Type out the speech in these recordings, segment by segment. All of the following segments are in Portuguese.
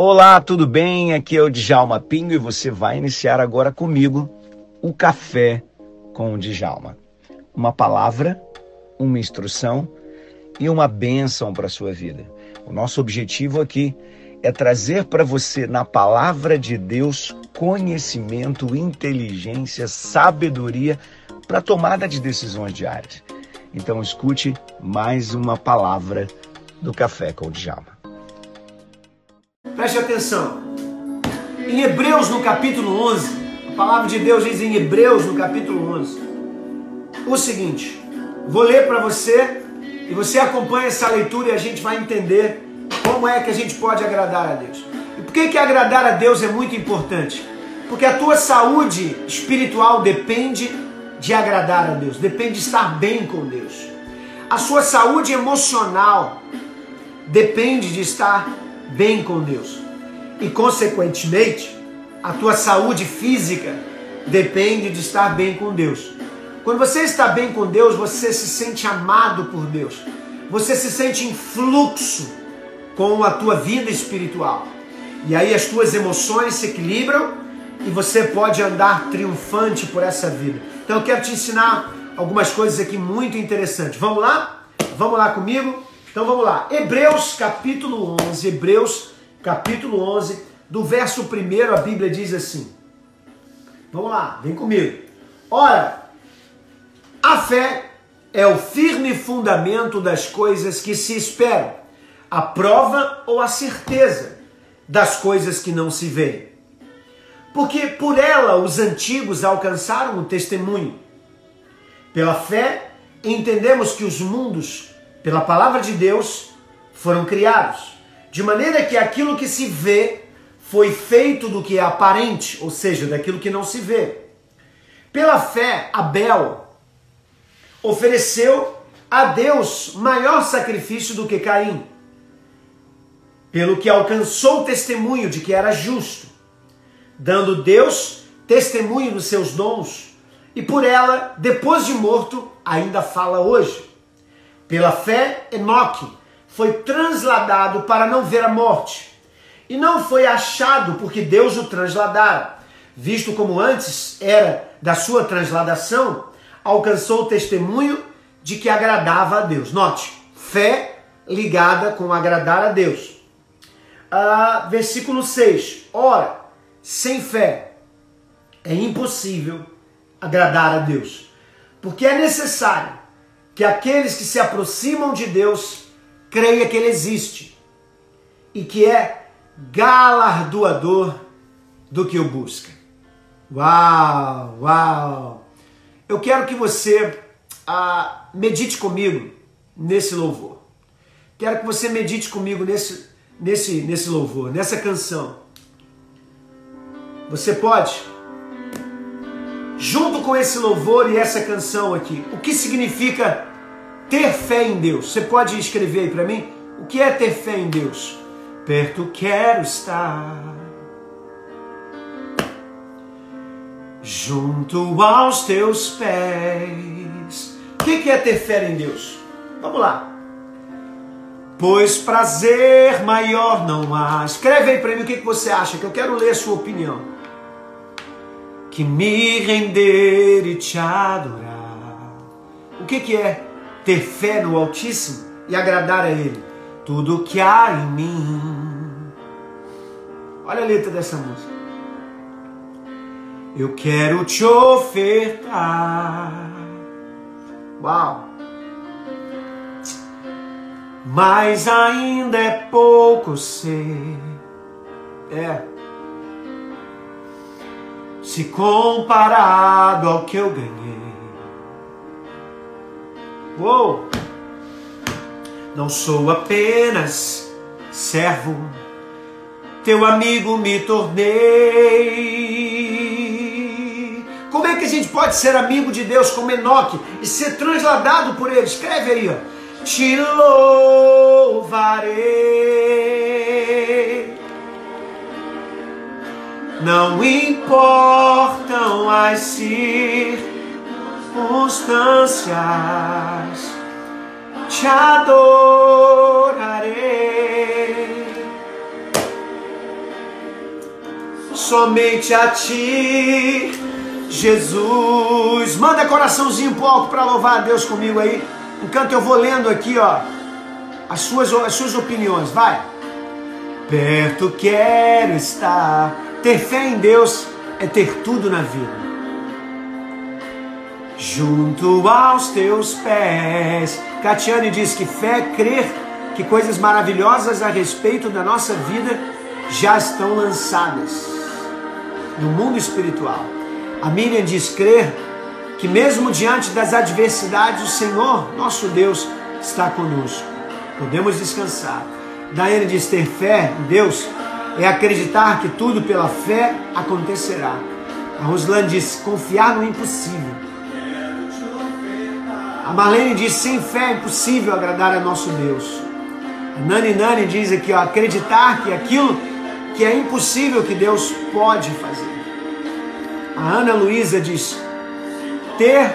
Olá, tudo bem? Aqui é o Djalma Pinho e você vai iniciar agora comigo o Café com o Djalma. Uma palavra, uma instrução e uma bênção para a sua vida. O nosso objetivo aqui é trazer para você, na palavra de Deus, conhecimento, inteligência, sabedoria para tomada de decisões diárias. Então escute mais uma palavra do Café com o Djalma. Preste atenção. Em Hebreus, no capítulo 11, a palavra de Deus diz em Hebreus, no capítulo 11, o seguinte: vou ler para você e você acompanha essa leitura e a gente vai entender como é que a gente pode agradar a Deus. E por que, que agradar a Deus é muito importante? Porque a tua saúde espiritual depende de agradar a Deus, depende de estar bem com Deus. A sua saúde emocional depende de estar bem com Deus. E, consequentemente, a tua saúde física depende de estar bem com Deus. Quando você está bem com Deus, você se sente amado por Deus. Você se sente em fluxo com a tua vida espiritual. E aí as tuas emoções se equilibram e você pode andar triunfante por essa vida. Então eu quero te ensinar algumas coisas aqui muito interessantes. Vamos lá? Vamos lá comigo? Então vamos lá. Hebreus capítulo 11, Hebreus capítulo 11, do verso 1 a Bíblia diz assim. Vamos lá, vem comigo. Ora, a fé é o firme fundamento das coisas que se esperam, a prova ou a certeza das coisas que não se veem. Porque por ela os antigos alcançaram o testemunho. Pela fé, entendemos que os mundos pela palavra de Deus, foram criados. De maneira que aquilo que se vê foi feito do que é aparente, ou seja, daquilo que não se vê. Pela fé, Abel ofereceu a Deus maior sacrifício do que Caim, pelo que alcançou o testemunho de que era justo, dando Deus testemunho dos seus dons, e por ela, depois de morto, ainda fala hoje. Pela fé, Enoque foi transladado para não ver a morte. E não foi achado porque Deus o transladara, visto como antes era da sua transladação, alcançou o testemunho de que agradava a Deus. Note, fé ligada com agradar a Deus. Ah, versículo 6. Ora, sem fé é impossível agradar a Deus, porque é necessário que aqueles que se aproximam de Deus creia que Ele existe e que é galardoador do que o busca. Uau, uau! Eu quero que você ah, medite comigo nesse louvor. Quero que você medite comigo nesse, nesse, nesse louvor, nessa canção. Você pode junto com esse louvor e essa canção aqui, o que significa ter fé em Deus? Você pode escrever aí para mim? O que é ter fé em Deus? Perto quero estar, junto aos teus pés. O que é ter fé em Deus? Vamos lá. Pois prazer maior não há. Escreve aí para mim o que você acha, que eu quero ler a sua opinião que me render e te adorar. O que, que é ter fé no Altíssimo e agradar a Ele? Tudo que há em mim. Olha a letra dessa música. Eu quero te ofertar. Uau! Mas ainda é pouco ser. É se comparado ao que eu ganhei. Uou! Não sou apenas servo, teu amigo me tornei. Como é que a gente pode ser amigo de Deus como Enoque e ser transladado por ele? Escreve aí, ó. Te louvarei não importam as circunstâncias, te adorarei. somente a ti, Jesus. Manda coraçãozinho pro alto para louvar a Deus comigo aí. Enquanto eu vou lendo aqui, ó, as suas, as suas opiniões, vai. Perto quero estar. Ter fé em Deus é ter tudo na vida. Junto aos teus pés. Catiane diz que fé é crer que coisas maravilhosas a respeito da nossa vida já estão lançadas no mundo espiritual. A Miriam diz crer que mesmo diante das adversidades, o Senhor, nosso Deus, está conosco. Podemos descansar. Daiane diz ter fé em Deus é acreditar que tudo pela fé acontecerá. A Roslane diz confiar no impossível. A Marlene diz sem fé é impossível agradar a nosso Deus. A Nani Nani diz aqui, ó, acreditar que aquilo que é impossível que Deus pode fazer. A Ana Luísa diz ter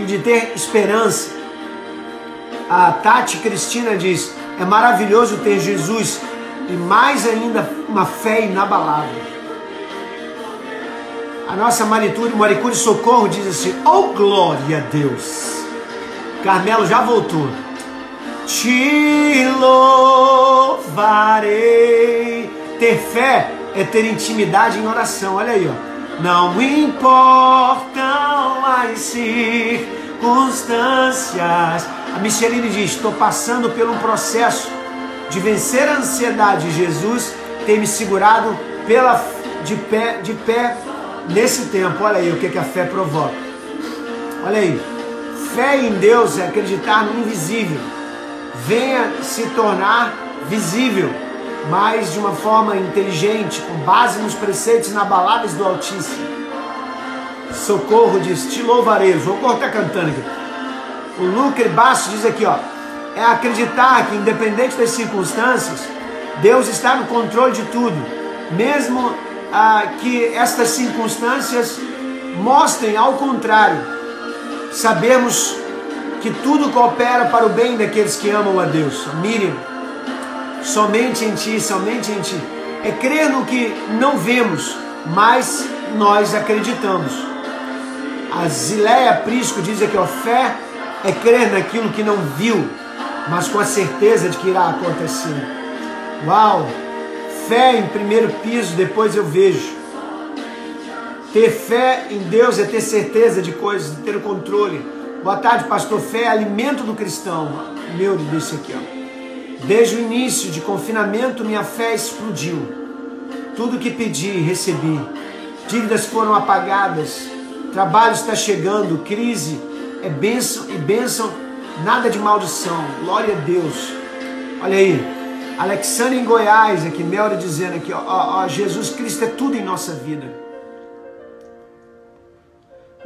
e de ter esperança. A Tati Cristina diz é maravilhoso ter Jesus e mais ainda uma fé inabalável. A nossa Maricure, Maricure Socorro diz assim: Oh glória a Deus! Carmelo já voltou. Te louvarei. Ter fé é ter intimidade em oração. Olha aí, ó. Não importam as circunstâncias. A Micheline diz: Estou passando por um processo de vencer a ansiedade. Jesus tem me segurado pela, de, pé, de pé nesse tempo. Olha aí o que, que a fé provoca. Olha aí. Fé em Deus é acreditar no invisível. Venha se tornar visível, mas de uma forma inteligente, com base nos preceitos inabaláveis do Altíssimo. Socorro diz: Te louvarei. O Socorro está cantando aqui. O Lucre Basso diz aqui, ó é acreditar que, independente das circunstâncias, Deus está no controle de tudo, mesmo ah, que estas circunstâncias mostrem ao contrário. Sabemos que tudo coopera para o bem daqueles que amam a Deus. Miriam, somente em Ti, somente em Ti. É crer no que não vemos, mas nós acreditamos. A Zileia Prisco diz aqui, ó, fé é crer naquilo que não viu, mas com a certeza de que irá acontecer. Uau! Fé em primeiro piso, depois eu vejo. Ter fé em Deus é ter certeza de coisas, ter o controle. Boa tarde, pastor. Fé é alimento do cristão. Meu disse aqui, ó. Desde o início de confinamento, minha fé explodiu. Tudo que pedi, recebi. Dívidas foram apagadas. Trabalho está chegando. Crise é bênção e bênção Nada de maldição. Glória a Deus. Olha aí. Alexandre em Goiás, aqui, Melri dizendo aqui, ó, ó, Jesus Cristo é tudo em nossa vida.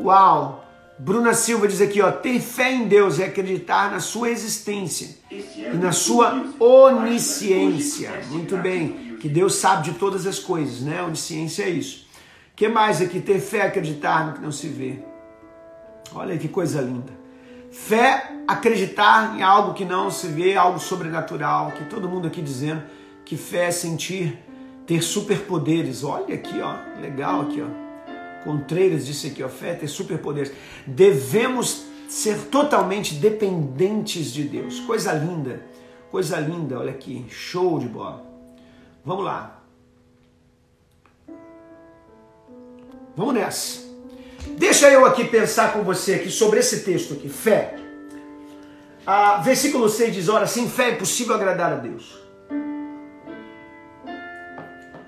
Uau! Bruna Silva diz aqui, ó, ter fé em Deus é acreditar na sua existência e na sua onisciência. Muito bem, que Deus sabe de todas as coisas, né? Onisciência é isso. que mais aqui? Ter fé é acreditar no que não se vê. Olha que coisa linda. Fé, acreditar em algo que não se vê, algo sobrenatural, que todo mundo aqui dizendo que fé é sentir, ter superpoderes. Olha aqui, ó, legal aqui, ó. Contreiras disse aqui, ó, fé é ter superpoderes. Devemos ser totalmente dependentes de Deus. Coisa linda, coisa linda, olha aqui, show de bola. Vamos lá. Vamos nessa. Deixa eu aqui pensar com você aqui sobre esse texto aqui, fé. Ah, versículo 6 diz: Ora, sem fé é impossível agradar a Deus.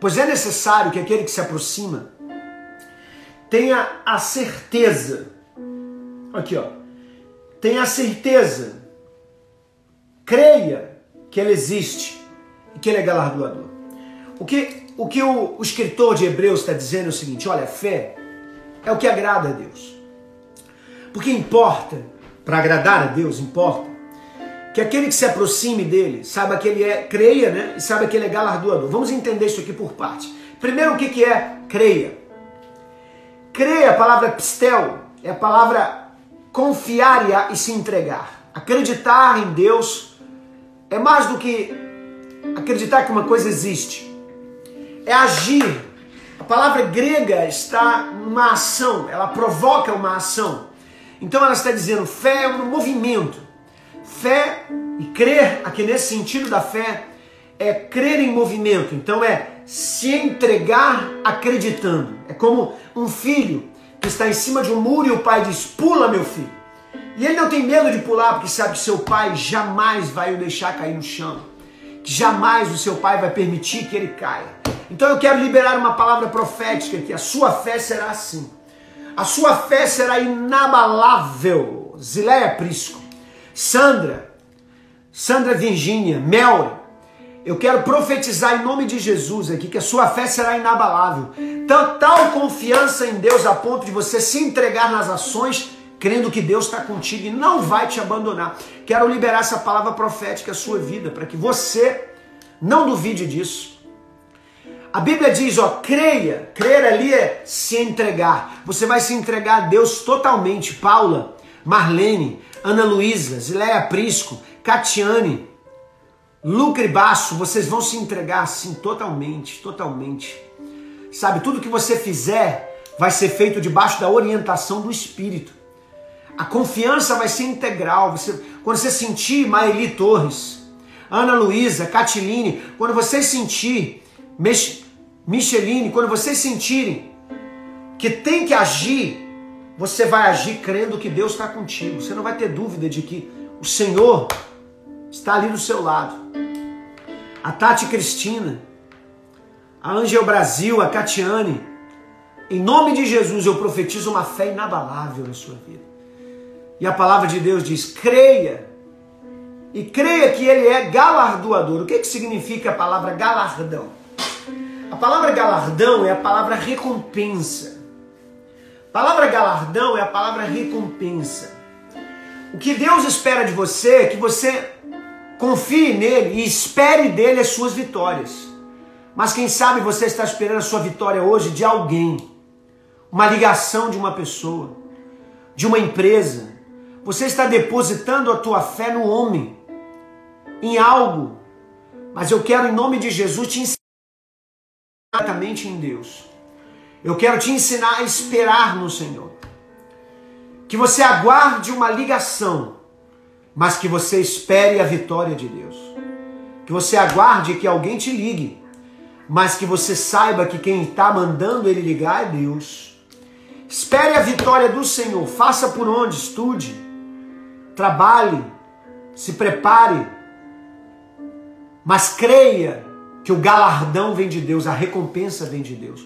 Pois é necessário que aquele que se aproxima tenha a certeza, aqui ó, tenha a certeza, creia que ele existe e que ele é galardoador. O que o, que o, o escritor de Hebreus está dizendo é o seguinte: olha, fé é o que agrada a Deus. Porque importa, para agradar a Deus, importa que aquele que se aproxime dele saiba que ele é, creia, né? E saiba que ele é galardoador. Vamos entender isso aqui por parte. Primeiro, o que, que é creia? Creia, a palavra pistel, é a palavra confiar e se entregar. Acreditar em Deus é mais do que acreditar que uma coisa existe. é agir. A palavra grega está numa ação, ela provoca uma ação. Então ela está dizendo fé é um movimento. Fé e crer, aqui nesse sentido da fé, é crer em movimento. Então é se entregar acreditando. É como um filho que está em cima de um muro e o pai diz: Pula, meu filho. E ele não tem medo de pular porque sabe que seu pai jamais vai o deixar cair no chão. Que jamais o seu pai vai permitir que ele caia. Então eu quero liberar uma palavra profética que a sua fé será assim. A sua fé será inabalável. Zileia Prisco, Sandra, Sandra Virgínia, Mel, eu quero profetizar em nome de Jesus aqui que a sua fé será inabalável. Tal, tal confiança em Deus a ponto de você se entregar nas ações, crendo que Deus está contigo e não vai te abandonar. Quero liberar essa palavra profética à sua vida, para que você não duvide disso. A Bíblia diz, ó, creia. Crer ali é se entregar. Você vai se entregar a Deus totalmente. Paula, Marlene, Ana Luísa, Zileia Prisco, Catiane, lucre baixo, vocês vão se entregar assim totalmente, totalmente. Sabe, tudo que você fizer vai ser feito debaixo da orientação do Espírito. A confiança vai ser integral. Você, quando você sentir Maeli Torres, Ana Luísa, Catiline, quando você sentir Mich, Micheline, quando vocês sentirem que tem que agir, você vai agir crendo que Deus está contigo. Você não vai ter dúvida de que o Senhor está ali do seu lado. A Tati Cristina, a Angel Brasil, a Catiane, em nome de Jesus eu profetizo uma fé inabalável na sua vida. E a palavra de Deus diz: creia, e creia que Ele é galardoador. O que, que significa a palavra galardão? A palavra galardão é a palavra recompensa. A palavra galardão é a palavra recompensa. O que Deus espera de você é que você confie nele e espere dele as suas vitórias. Mas quem sabe você está esperando a sua vitória hoje de alguém, uma ligação de uma pessoa, de uma empresa. Você está depositando a tua fé no homem, em algo. Mas eu quero, em nome de Jesus, te ensinar exatamente em Deus. Eu quero te ensinar a esperar no Senhor. Que você aguarde uma ligação mas que você espere a vitória de Deus. Que você aguarde que alguém te ligue, mas que você saiba que quem está mandando ele ligar é Deus. Espere a vitória do Senhor, faça por onde, estude, trabalhe, se prepare, mas creia que o galardão vem de Deus, a recompensa vem de Deus.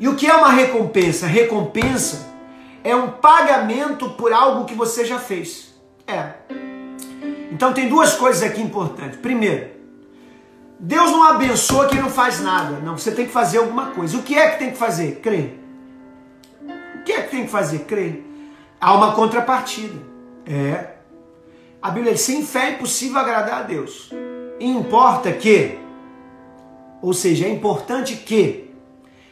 E o que é uma recompensa? Recompensa é um pagamento por algo que você já fez. É. Então tem duas coisas aqui importantes. Primeiro, Deus não abençoa quem não faz nada. Não, você tem que fazer alguma coisa. O que é que tem que fazer? Crer. O que é que tem que fazer? Crer. Há uma contrapartida. É. A Bíblia diz: sem fé é impossível agradar a Deus. E importa que, ou seja, é importante que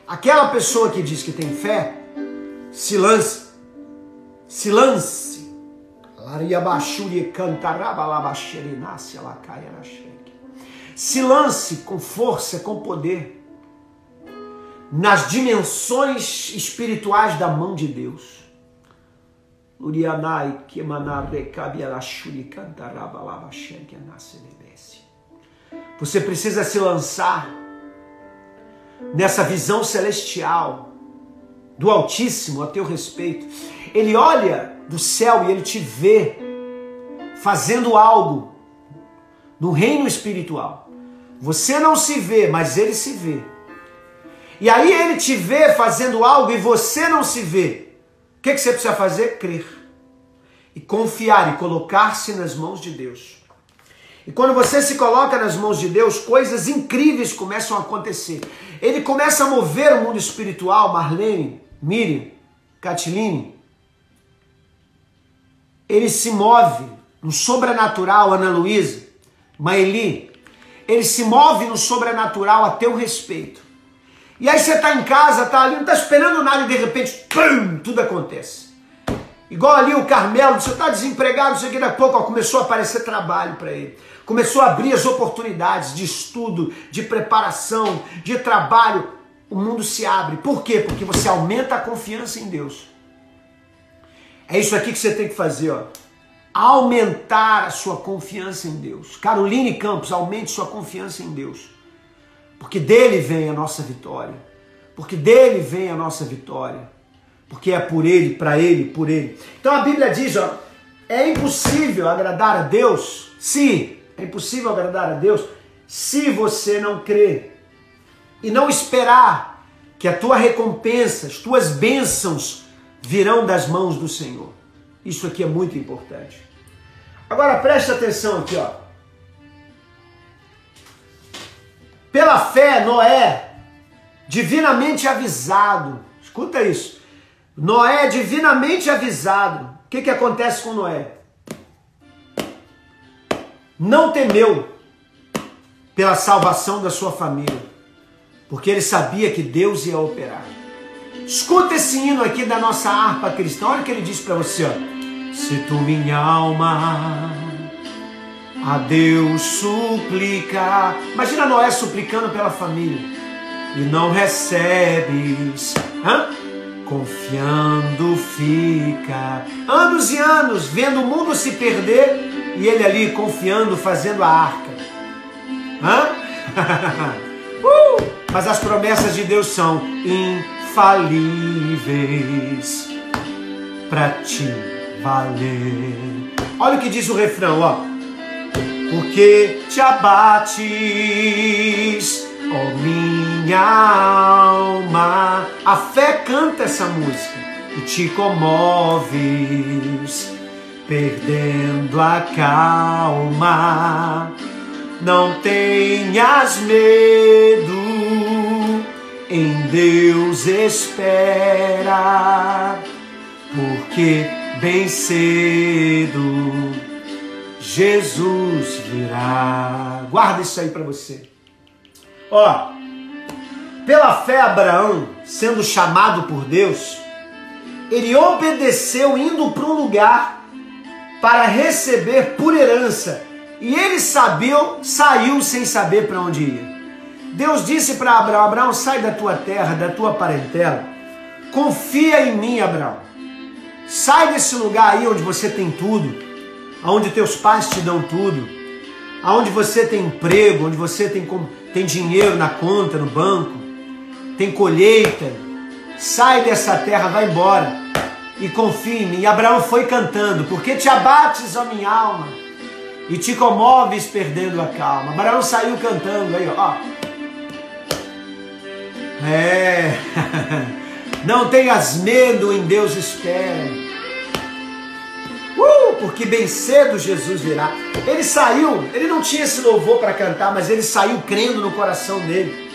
aquela pessoa que diz que tem fé se lance, se lance. Se lance com força, com poder nas dimensões espirituais da mão de Deus. Você precisa se lançar nessa visão celestial do Altíssimo a teu respeito. Ele olha do céu e ele te vê fazendo algo no reino espiritual. Você não se vê, mas ele se vê. E aí ele te vê fazendo algo e você não se vê. O que, que você precisa fazer? Crer. E confiar e colocar-se nas mãos de Deus. E quando você se coloca nas mãos de Deus, coisas incríveis começam a acontecer. Ele começa a mover o mundo espiritual, Marlene, Miriam, Catiline, ele se move no sobrenatural, Ana Luísa, Maeli, ele se move no sobrenatural a teu respeito. E aí você está em casa, está ali, não está esperando nada e de repente, pum, tudo acontece. Igual ali o Carmelo, você está desempregado, que, daqui a pouco ó, começou a aparecer trabalho para ele. Começou a abrir as oportunidades de estudo, de preparação, de trabalho. O mundo se abre. Por quê? Porque você aumenta a confiança em Deus. É isso aqui que você tem que fazer, ó. Aumentar a sua confiança em Deus. Caroline Campos, aumente sua confiança em Deus. Porque dele vem a nossa vitória. Porque dele vem a nossa vitória. Porque é por ele, para ele, por ele. Então a Bíblia diz, ó, é impossível agradar a Deus se é impossível agradar a Deus se você não crer e não esperar que a tua recompensa, as tuas bênçãos virão das mãos do Senhor. Isso aqui é muito importante. Agora preste atenção aqui, ó. Pela fé, Noé, divinamente avisado, escuta isso. Noé, divinamente avisado. O que, que acontece com Noé? Não temeu pela salvação da sua família, porque ele sabia que Deus ia operar. Escuta esse hino aqui da nossa harpa cristã. Olha o que ele diz para você: ó. Se tu, minha alma, a Deus suplica. Imagina Noé suplicando pela família e não recebes. Hã? Confiando fica anos e anos vendo o mundo se perder e ele ali confiando, fazendo a arca. Hã? uh! Mas as promessas de Deus são infalíveis para te valer. Olha o que diz o refrão, ó. Porque te abates, ó minha alma. A fé canta essa música e te comoves perdendo a calma. Não tenhas medo, em Deus espera, porque bem cedo Jesus virá. Guarda isso aí para você. Ó, pela fé Abraão, sendo chamado por Deus, ele obedeceu indo para um lugar para receber por herança. E ele sabia, saiu sem saber para onde ia. Deus disse para Abraão: Abraão, sai da tua terra, da tua parentela. Confia em mim, Abraão. Sai desse lugar aí onde você tem tudo, onde teus pais te dão tudo, onde você tem emprego, onde você tem, tem dinheiro na conta, no banco, tem colheita. Sai dessa terra, vai embora e mim. E Abraão foi cantando, porque te abates, ó minha alma, e te comoves perdendo a calma. Abraão saiu cantando aí, ó. É, não tenhas medo, em Deus espere. Uh, porque bem cedo Jesus virá. Ele saiu, ele não tinha esse louvor para cantar, mas ele saiu crendo no coração dele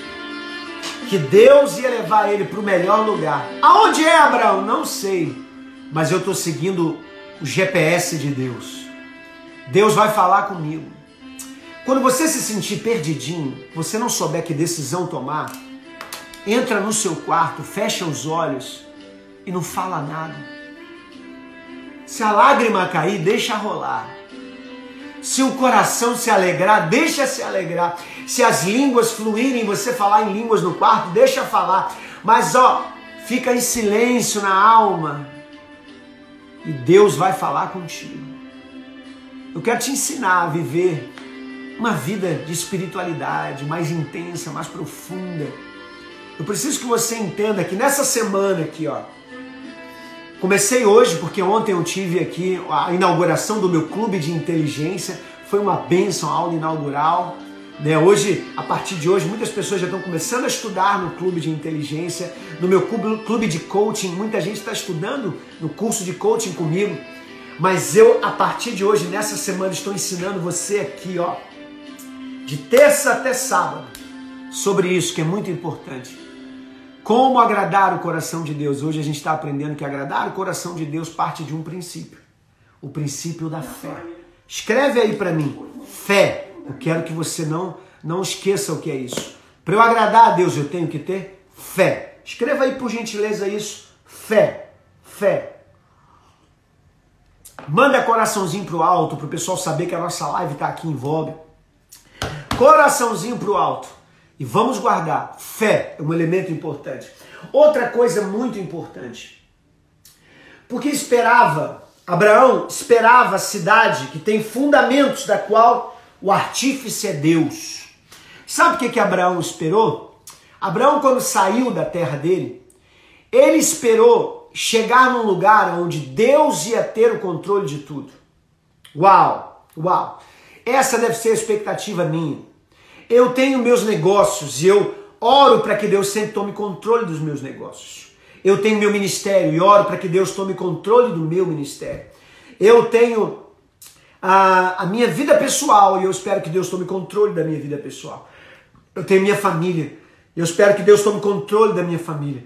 que Deus ia levar ele para o melhor lugar. Aonde é Abraão? Não sei mas eu estou seguindo o GPS de Deus. Deus vai falar comigo. Quando você se sentir perdidinho, você não souber que decisão tomar, entra no seu quarto, fecha os olhos e não fala nada. Se a lágrima cair, deixa rolar. Se o coração se alegrar, deixa se alegrar. Se as línguas fluírem, você falar em línguas no quarto, deixa falar. Mas ó, fica em silêncio na alma e Deus vai falar contigo. Eu quero te ensinar a viver uma vida de espiritualidade mais intensa, mais profunda. Eu preciso que você entenda que nessa semana aqui, ó, comecei hoje porque ontem eu tive aqui a inauguração do meu clube de inteligência, foi uma benção a aula inaugural. Né? Hoje, a partir de hoje, muitas pessoas já estão começando a estudar no clube de inteligência, no meu clube de coaching. Muita gente está estudando no curso de coaching comigo. Mas eu, a partir de hoje, nessa semana, estou ensinando você aqui, ó, de terça até sábado, sobre isso que é muito importante. Como agradar o coração de Deus. Hoje a gente está aprendendo que agradar o coração de Deus parte de um princípio: o princípio da fé. Escreve aí para mim: fé eu quero que você não, não esqueça o que é isso. Para eu agradar a Deus, eu tenho que ter fé. Escreva aí por gentileza isso. Fé. Fé. Manda coraçãozinho pro alto, pro pessoal saber que a nossa live tá aqui em voga. Coraçãozinho pro alto. E vamos guardar. Fé é um elemento importante. Outra coisa muito importante. Porque esperava, Abraão esperava a cidade que tem fundamentos da qual o artífice é Deus. Sabe o que, que Abraão esperou? Abraão, quando saiu da terra dele, ele esperou chegar num lugar onde Deus ia ter o controle de tudo. Uau, uau. Essa deve ser a expectativa minha. Eu tenho meus negócios e eu oro para que Deus sempre tome controle dos meus negócios. Eu tenho meu ministério e oro para que Deus tome controle do meu ministério. Eu tenho a, a minha vida pessoal e eu espero que Deus tome controle da minha vida pessoal. Eu tenho minha família e eu espero que Deus tome controle da minha família,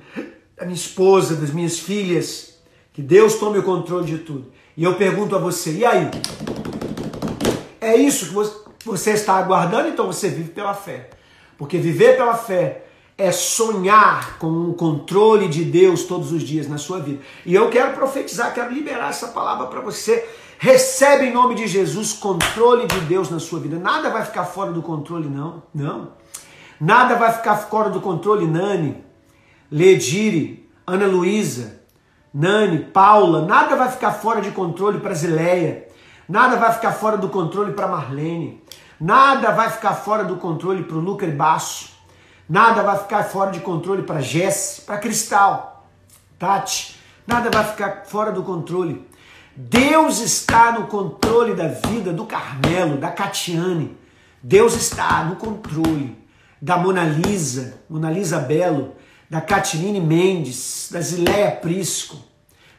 da minha esposa, das minhas filhas. Que Deus tome o controle de tudo. E eu pergunto a você, e aí? É isso que você está aguardando? Então você vive pela fé. Porque viver pela fé é sonhar com o controle de Deus todos os dias na sua vida. E eu quero profetizar, quero liberar essa palavra para você Recebe em nome de Jesus controle de Deus na sua vida. Nada vai ficar fora do controle, não. Não. Nada vai ficar fora do controle, Nani, Ledire, Ana Luísa, Nani, Paula. Nada vai ficar fora de controle para Zileia. Nada vai ficar fora do controle para Marlene. Nada vai ficar fora do controle para o Lucas Basso. Nada vai ficar fora de controle para Jess, para Cristal, Tati. Nada vai ficar fora do controle Deus está no controle da vida do Carmelo, da Catiane. Deus está no controle da Mona Lisa, Mona Lisa Belo, da Catirine Mendes, da Zileia Prisco,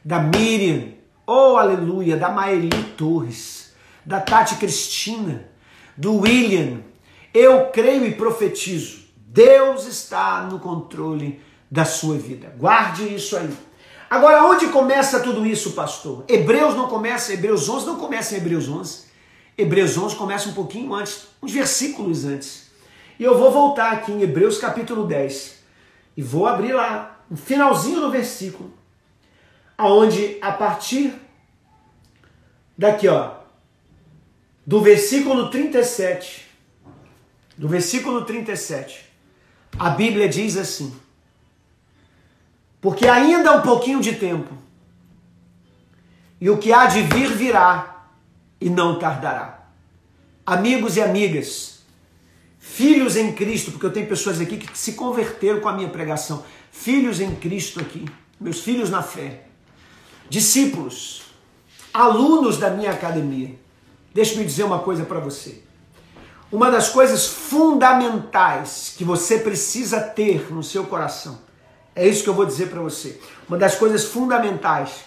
da Miriam, oh aleluia, da Maeli Torres, da Tati Cristina, do William. Eu creio e profetizo. Deus está no controle da sua vida. Guarde isso aí. Agora, onde começa tudo isso, pastor? Hebreus não começa, Hebreus 11 não começa em Hebreus 11. Hebreus 11 começa um pouquinho antes, uns versículos antes. E eu vou voltar aqui em Hebreus capítulo 10 e vou abrir lá, no finalzinho do versículo, aonde a partir daqui, ó, do versículo 37, do versículo 37, a Bíblia diz assim: porque ainda há um pouquinho de tempo. E o que há de vir virá e não tardará. Amigos e amigas, filhos em Cristo, porque eu tenho pessoas aqui que se converteram com a minha pregação. Filhos em Cristo aqui, meus filhos na fé. Discípulos, alunos da minha academia. Deixa-me dizer uma coisa para você. Uma das coisas fundamentais que você precisa ter no seu coração é isso que eu vou dizer para você. Uma das coisas fundamentais.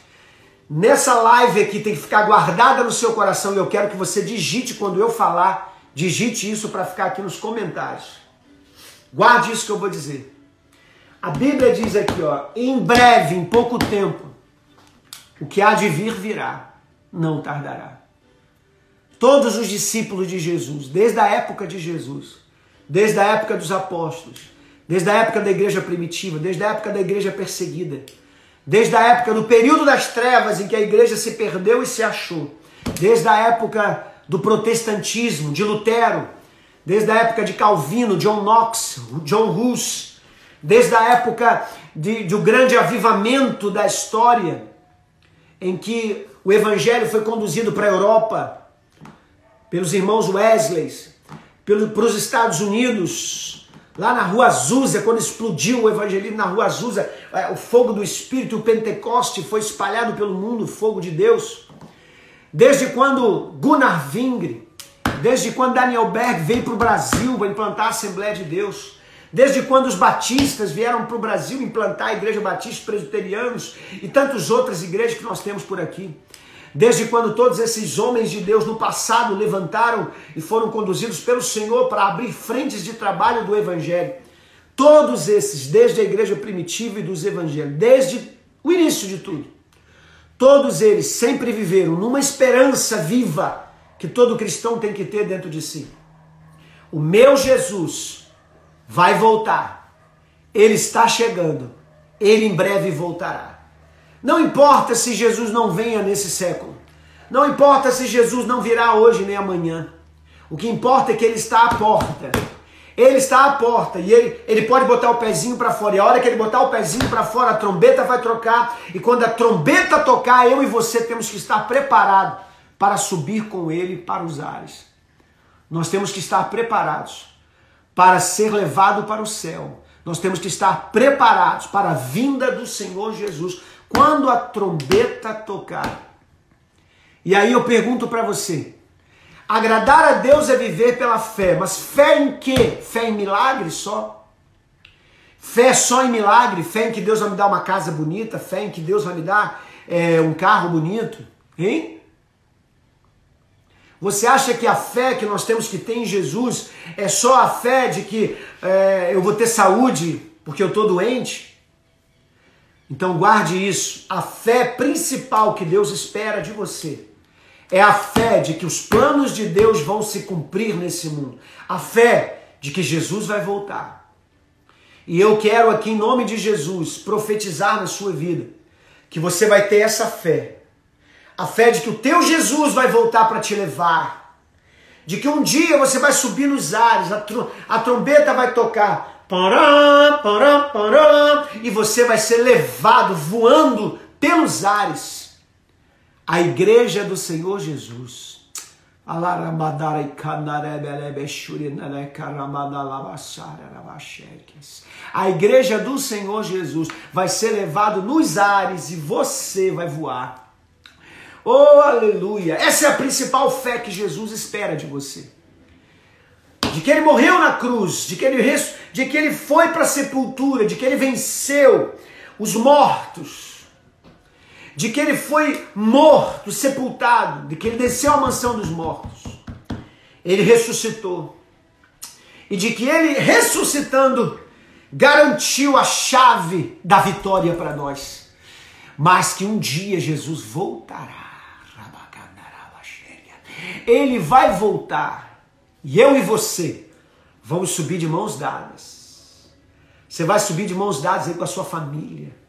Nessa live aqui tem que ficar guardada no seu coração e eu quero que você digite quando eu falar, digite isso para ficar aqui nos comentários. Guarde isso que eu vou dizer. A Bíblia diz aqui, ó, em breve, em pouco tempo, o que há de vir virá, não tardará. Todos os discípulos de Jesus, desde a época de Jesus, desde a época dos apóstolos, desde a época da igreja primitiva, desde a época da igreja perseguida, desde a época do período das trevas em que a igreja se perdeu e se achou, desde a época do protestantismo, de Lutero, desde a época de Calvino, John Knox, John Hus, desde a época de, de um grande avivamento da história, em que o evangelho foi conduzido para a Europa pelos irmãos Wesley, para os Estados Unidos, Lá na Rua Azusa, quando explodiu o evangelismo na Rua Azusa, é, o fogo do Espírito, o Pentecoste foi espalhado pelo mundo, o fogo de Deus. Desde quando Gunnar Vingre, desde quando Daniel Berg veio para o Brasil para implantar a Assembleia de Deus, desde quando os batistas vieram para o Brasil implantar a Igreja Batista Presbiterianos e tantas outras igrejas que nós temos por aqui. Desde quando todos esses homens de Deus no passado levantaram e foram conduzidos pelo Senhor para abrir frentes de trabalho do Evangelho. Todos esses, desde a igreja primitiva e dos evangelhos, desde o início de tudo, todos eles sempre viveram numa esperança viva que todo cristão tem que ter dentro de si. O meu Jesus vai voltar. Ele está chegando. Ele em breve voltará. Não importa se Jesus não venha nesse século. Não importa se Jesus não virá hoje nem amanhã. O que importa é que ele está à porta. Ele está à porta e ele, ele pode botar o pezinho para fora. E a hora que ele botar o pezinho para fora, a trombeta vai trocar. E quando a trombeta tocar, eu e você temos que estar preparados para subir com ele para os ares. Nós temos que estar preparados para ser levado para o céu. Nós temos que estar preparados para a vinda do Senhor Jesus quando a trombeta tocar. E aí eu pergunto para você: agradar a Deus é viver pela fé, mas fé em quê? Fé em milagre só? Fé só em milagre? Fé em que Deus vai me dar uma casa bonita? Fé em que Deus vai me dar é, um carro bonito? Hein? Você acha que a fé que nós temos que ter em Jesus é só a fé de que é, eu vou ter saúde porque eu estou doente? Então guarde isso. A fé principal que Deus espera de você é a fé de que os planos de Deus vão se cumprir nesse mundo. A fé de que Jesus vai voltar. E eu quero aqui, em nome de Jesus, profetizar na sua vida que você vai ter essa fé. A fé de que o teu Jesus vai voltar para te levar. De que um dia você vai subir nos ares, a, tr a trombeta vai tocar. Pará, pará, pará, e você vai ser levado voando pelos ares a igreja do Senhor Jesus. A igreja do Senhor Jesus vai ser levado nos ares e você vai voar. Oh, aleluia! Essa é a principal fé que Jesus espera de você. De que ele morreu na cruz, de que ele, de que ele foi para a sepultura, de que ele venceu os mortos de que ele foi morto, sepultado, de que ele desceu à mansão dos mortos. Ele ressuscitou. E de que ele ressuscitando garantiu a chave da vitória para nós. Mas que um dia Jesus voltará. Ele vai voltar. E eu e você vamos subir de mãos dadas. Você vai subir de mãos dadas aí com a sua família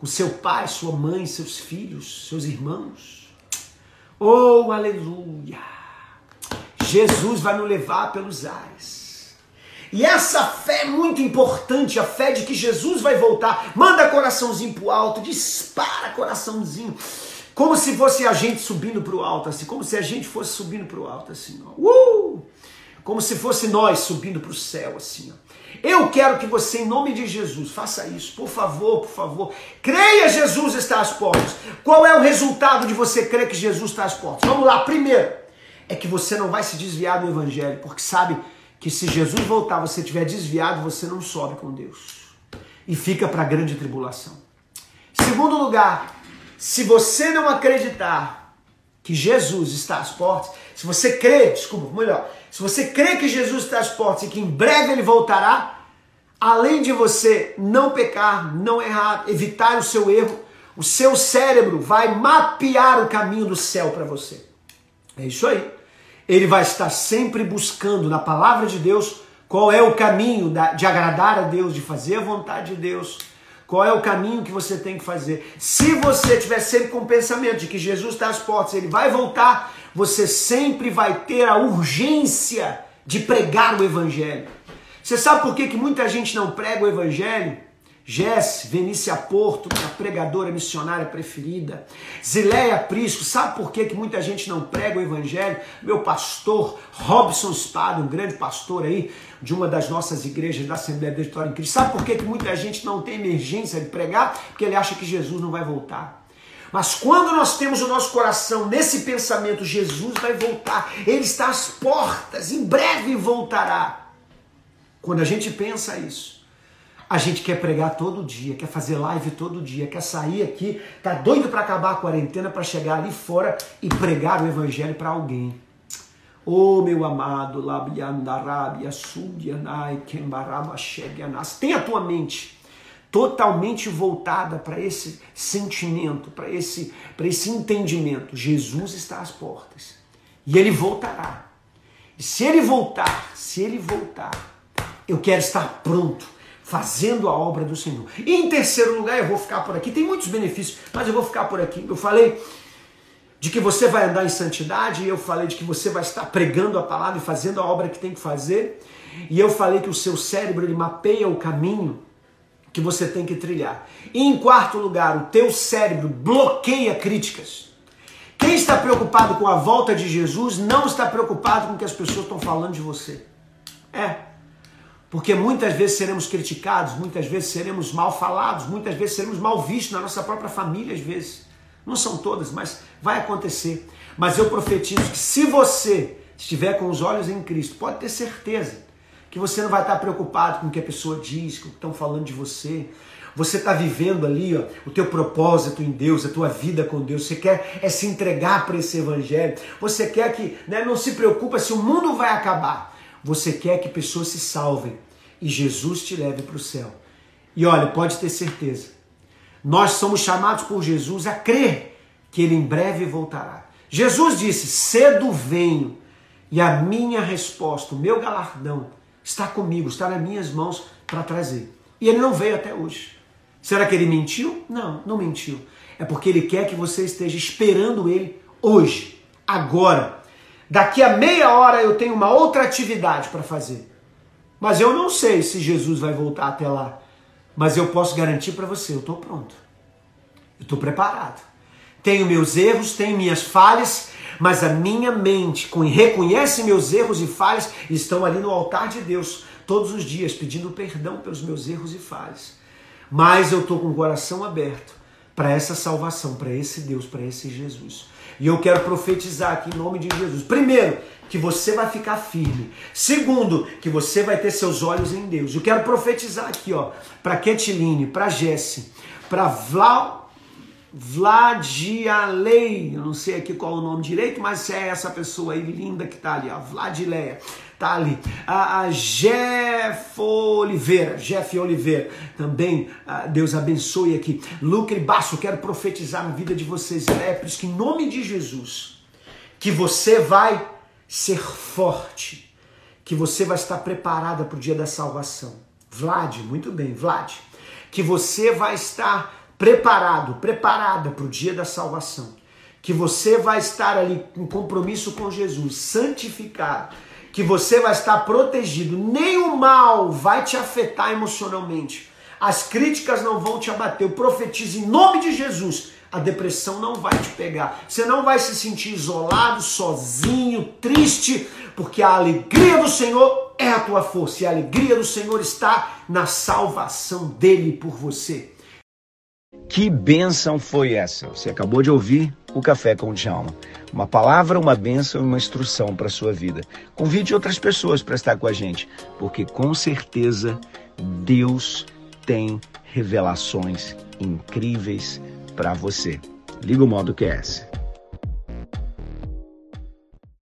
com seu pai, sua mãe, seus filhos, seus irmãos. Oh, aleluia! Jesus vai nos levar pelos ares. E essa fé é muito importante, a fé de que Jesus vai voltar. Manda coraçãozinho pro alto, dispara coraçãozinho. Como se fosse a gente subindo pro alto, assim, como se a gente fosse subindo pro alto, assim, ó. Uh! Como se fosse nós subindo pro céu, assim, ó. Eu quero que você, em nome de Jesus, faça isso, por favor, por favor. Creia, Jesus está às portas. Qual é o resultado de você crer que Jesus está às portas? Vamos lá, primeiro, é que você não vai se desviar do Evangelho, porque sabe que se Jesus voltar, você estiver desviado, você não sobe com Deus. E fica para a grande tribulação. Segundo lugar, se você não acreditar que Jesus está às portas, se você crê, desculpa, melhor, se você crê que Jesus está às portas e que em breve ele voltará, além de você não pecar, não errar, evitar o seu erro, o seu cérebro vai mapear o caminho do céu para você. É isso aí. Ele vai estar sempre buscando na palavra de Deus qual é o caminho de agradar a Deus, de fazer a vontade de Deus. Qual é o caminho que você tem que fazer? Se você tiver sempre com o pensamento de que Jesus está às portas, ele vai voltar, você sempre vai ter a urgência de pregar o evangelho. Você sabe por que, que muita gente não prega o evangelho? Jess, Venícia Porto, minha pregadora missionária preferida. Zileia Prisco, sabe por que, que muita gente não prega o evangelho? Meu pastor, Robson Spada, um grande pastor aí de uma das nossas igrejas da Assembleia da Vitória em Cristo. Sabe por que, que muita gente não tem emergência de pregar? Porque ele acha que Jesus não vai voltar. Mas quando nós temos o nosso coração nesse pensamento, Jesus vai voltar, Ele está às portas, em breve voltará. Quando a gente pensa isso, a gente quer pregar todo dia, quer fazer live todo dia, quer sair aqui, tá doido para acabar a quarentena para chegar ali fora e pregar o evangelho para alguém. Oh, meu amado, labiandarabia, sudianai, kembaraba, cheganas. Tem a tua mente totalmente voltada para esse sentimento, para esse, esse entendimento. Jesus está às portas e ele voltará. E se ele voltar, se ele voltar, eu quero estar pronto, fazendo a obra do Senhor. E em terceiro lugar, eu vou ficar por aqui. Tem muitos benefícios, mas eu vou ficar por aqui. Eu falei de que você vai andar em santidade, eu falei de que você vai estar pregando a palavra e fazendo a obra que tem que fazer, e eu falei que o seu cérebro ele mapeia o caminho que você tem que trilhar. E em quarto lugar, o teu cérebro bloqueia críticas. Quem está preocupado com a volta de Jesus não está preocupado com o que as pessoas estão falando de você. É. Porque muitas vezes seremos criticados, muitas vezes seremos mal falados, muitas vezes seremos mal vistos na nossa própria família, às vezes. Não são todas, mas vai acontecer. Mas eu profetizo que se você estiver com os olhos em Cristo, pode ter certeza que você não vai estar preocupado com o que a pessoa diz, com o que estão falando de você. Você está vivendo ali ó, o teu propósito em Deus, a tua vida com Deus. Você quer é se entregar para esse evangelho. Você quer que né, não se preocupa se o mundo vai acabar. Você quer que pessoas se salvem e Jesus te leve para o céu. E olha, pode ter certeza. Nós somos chamados por Jesus a crer que ele em breve voltará. Jesus disse: "Cedo venho, e a minha resposta, o meu galardão está comigo, está nas minhas mãos para trazer". E ele não veio até hoje. Será que ele mentiu? Não, não mentiu. É porque ele quer que você esteja esperando ele hoje, agora. Daqui a meia hora eu tenho uma outra atividade para fazer. Mas eu não sei se Jesus vai voltar até lá. Mas eu posso garantir para você, eu estou pronto. Eu estou preparado. Tenho meus erros, tenho minhas falhas, mas a minha mente reconhece meus erros e falhas e estão ali no altar de Deus todos os dias pedindo perdão pelos meus erros e falhas. Mas eu estou com o coração aberto para essa salvação, para esse Deus, para esse Jesus. E eu quero profetizar aqui em nome de Jesus. Primeiro, que você vai ficar firme. Segundo, que você vai ter seus olhos em Deus. Eu quero profetizar aqui, ó, para Ketiline, para Jesse, para Vlau Vladialei, eu não sei aqui qual é o nome direito, mas é essa pessoa aí linda que tá ali, ó, Vladileia, tá ali. A, a Jeff Oliveira, Jeff Oliveira, também, a, Deus abençoe aqui. Lucre Baixo, quero profetizar na vida de vocês, é por isso que em nome de Jesus, que você vai ser forte, que você vai estar preparada para o dia da salvação. Vlad, muito bem, Vlad, que você vai estar preparado, preparada para o dia da salvação, que você vai estar ali em compromisso com Jesus, santificado, que você vai estar protegido, nem o mal vai te afetar emocionalmente. As críticas não vão te abater. Eu profetizo em nome de Jesus. A depressão não vai te pegar. Você não vai se sentir isolado, sozinho, triste, porque a alegria do Senhor é a tua força. E a alegria do Senhor está na salvação dele por você. Que bênção foi essa? Você acabou de ouvir o Café com o Djalma. Uma palavra, uma bênção e uma instrução para a sua vida. Convide outras pessoas para estar com a gente, porque com certeza Deus tem revelações incríveis para você. Liga o modo QS.